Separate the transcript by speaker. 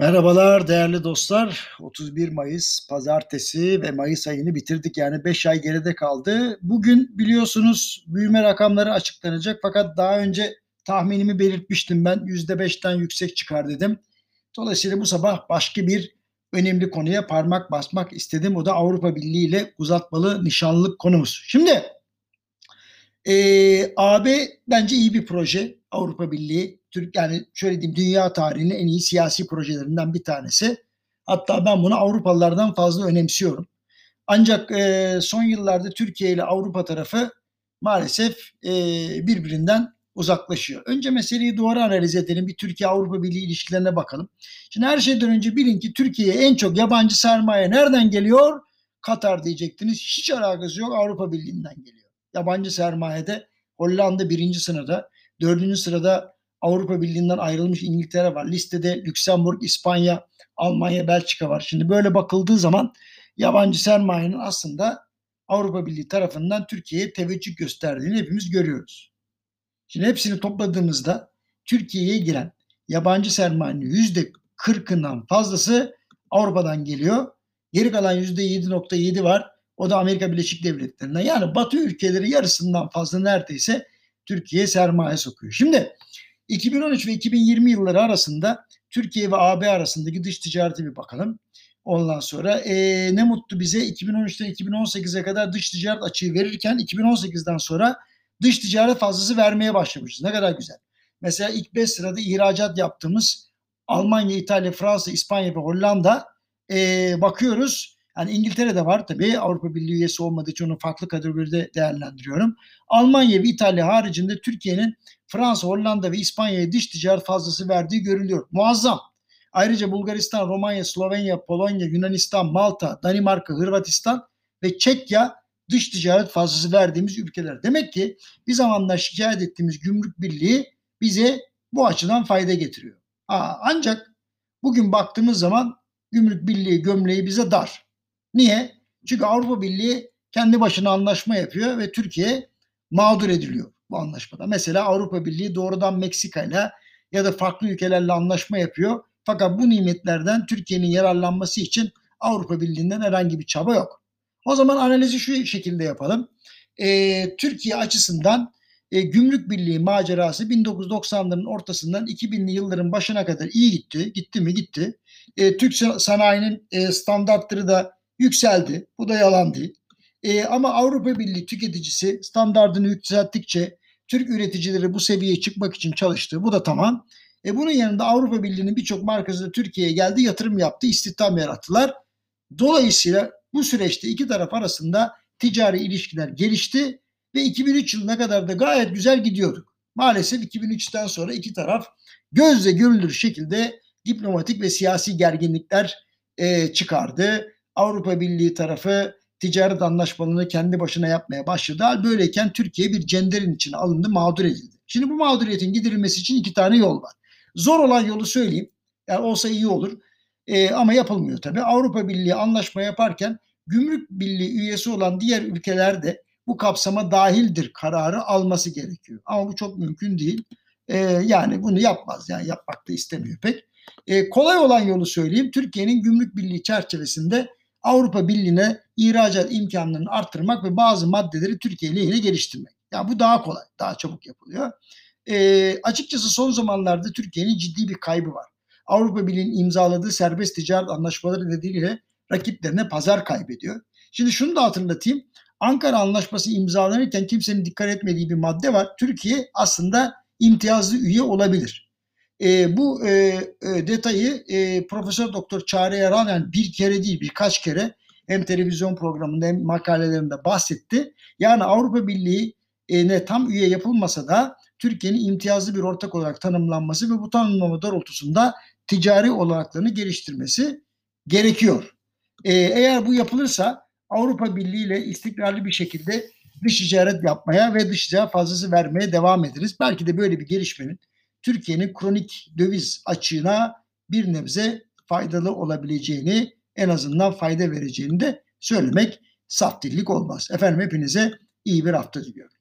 Speaker 1: Merhabalar değerli dostlar. 31 Mayıs pazartesi ve Mayıs ayını bitirdik. Yani 5 ay geride kaldı. Bugün biliyorsunuz büyüme rakamları açıklanacak. Fakat daha önce tahminimi belirtmiştim ben. %5'ten yüksek çıkar dedim. Dolayısıyla bu sabah başka bir önemli konuya parmak basmak istedim. O da Avrupa Birliği ile uzatmalı nişanlılık konumuz. Şimdi e, AB bence iyi bir proje. Avrupa Birliği, Türk yani şöyle diyeyim dünya tarihinin en iyi siyasi projelerinden bir tanesi. Hatta ben bunu Avrupalılardan fazla önemsiyorum. Ancak e, son yıllarda Türkiye ile Avrupa tarafı maalesef e, birbirinden uzaklaşıyor. Önce meseleyi doğru analiz edelim. Bir Türkiye-Avrupa Birliği ilişkilerine bakalım. Şimdi her şeyden önce bilin ki Türkiye'ye en çok yabancı sermaye nereden geliyor? Katar diyecektiniz. Hiç alakası yok Avrupa Birliği'nden geliyor. Yabancı sermayede Hollanda birinci sırada, dördüncü sırada Avrupa Birliği'nden ayrılmış İngiltere var. Listede Lüksemburg, İspanya, Almanya, Belçika var. Şimdi böyle bakıldığı zaman yabancı sermayenin aslında Avrupa Birliği tarafından Türkiye'ye teveccüh gösterdiğini hepimiz görüyoruz. Şimdi hepsini topladığımızda Türkiye'ye giren yabancı sermayenin yüzde 40'ından fazlası Avrupa'dan geliyor. Geri kalan yüzde 7.7 var. O da Amerika Birleşik Devletleri'nden. Yani Batı ülkeleri yarısından fazla neredeyse Türkiye sermaye sokuyor. Şimdi 2013 ve 2020 yılları arasında Türkiye ve AB arasındaki dış ticareti bir bakalım. Ondan sonra e, ne mutlu bize 2013'ten 2018'e kadar dış ticaret açığı verirken 2018'den sonra dış ticaret fazlası vermeye başlamışız. Ne kadar güzel. Mesela ilk 5 sırada ihracat yaptığımız Almanya, İtalya, Fransa, İspanya ve Hollanda e, bakıyoruz yani İngiltere'de var tabii Avrupa Birliği üyesi olmadığı için onu farklı kategoride değerlendiriyorum. Almanya ve İtalya haricinde Türkiye'nin Fransa, Hollanda ve İspanya'ya dış ticaret fazlası verdiği görülüyor. Muazzam. Ayrıca Bulgaristan, Romanya, Slovenya, Polonya, Yunanistan, Malta, Danimarka, Hırvatistan ve Çekya dış ticaret fazlası verdiğimiz ülkeler. Demek ki bir zamanlar şikayet ettiğimiz gümrük birliği bize bu açıdan fayda getiriyor. Aa, ancak bugün baktığımız zaman gümrük birliği gömleği bize dar. Niye? Çünkü Avrupa Birliği kendi başına anlaşma yapıyor ve Türkiye mağdur ediliyor bu anlaşmada. Mesela Avrupa Birliği doğrudan Meksika ile ya da farklı ülkelerle anlaşma yapıyor. Fakat bu nimetlerden Türkiye'nin yararlanması için Avrupa Birliği'nden herhangi bir çaba yok. O zaman analizi şu şekilde yapalım. Ee, Türkiye açısından e, Gümrük Birliği macerası 1990'ların ortasından 2000'li yılların başına kadar iyi gitti. Gitti mi? Gitti. E, Türk sanayinin e, standartları da yükseldi. Bu da yalan değil. E, ama Avrupa Birliği tüketicisi standartını yükselttikçe Türk üreticileri bu seviyeye çıkmak için çalıştı. Bu da tamam. E, bunun yanında Avrupa Birliği'nin birçok markası da Türkiye'ye geldi, yatırım yaptı, istihdam yarattılar. Dolayısıyla bu süreçte iki taraf arasında ticari ilişkiler gelişti ve 2003 yılına kadar da gayet güzel gidiyorduk. Maalesef 2003'ten sonra iki taraf gözle görülür şekilde diplomatik ve siyasi gerginlikler e, çıkardı. Avrupa Birliği tarafı ticaret anlaşmalarını kendi başına yapmaya başladı. Hal böyleyken Türkiye bir cenderin içine alındı, mağdur edildi. Şimdi bu mağduriyetin giderilmesi için iki tane yol var. Zor olan yolu söyleyeyim. Yani olsa iyi olur. Ee, ama yapılmıyor tabii. Avrupa Birliği anlaşma yaparken gümrük birliği üyesi olan diğer ülkeler de bu kapsama dahildir kararı alması gerekiyor. Ama bu çok mümkün değil. Ee, yani bunu yapmaz. Yani yapmak da istemiyor pek. Ee, kolay olan yolu söyleyeyim. Türkiye'nin gümrük birliği çerçevesinde Avrupa Birliği'ne ihracat imkanlarını arttırmak ve bazı maddeleri Türkiye ile geliştirmek. Ya bu daha kolay, daha çabuk yapılıyor. E, açıkçası son zamanlarda Türkiye'nin ciddi bir kaybı var. Avrupa Birliği'nin imzaladığı serbest ticaret anlaşmaları nedeniyle rakiplerine pazar kaybediyor. Şimdi şunu da hatırlatayım. Ankara Anlaşması imzalanırken kimsenin dikkat etmediği bir madde var. Türkiye aslında imtiyazlı üye olabilir. E, bu e, e, detayı e, Profesör Doktor Çağrı Yaral yani bir kere değil birkaç kere hem televizyon programında hem makalelerinde bahsetti. Yani Avrupa Birliği e, tam üye yapılmasa da Türkiye'nin imtiyazlı bir ortak olarak tanımlanması ve bu tanımlama doğrultusunda ticari olanaklarını geliştirmesi gerekiyor. E, eğer bu yapılırsa Avrupa Birliği ile istikrarlı bir şekilde dış ticaret yapmaya ve dış ticaret fazlası vermeye devam ederiz. Belki de böyle bir gelişmenin Türkiye'nin kronik döviz açığına bir nebze faydalı olabileceğini en azından fayda vereceğini de söylemek saf olmaz. Efendim hepinize iyi bir hafta diliyorum.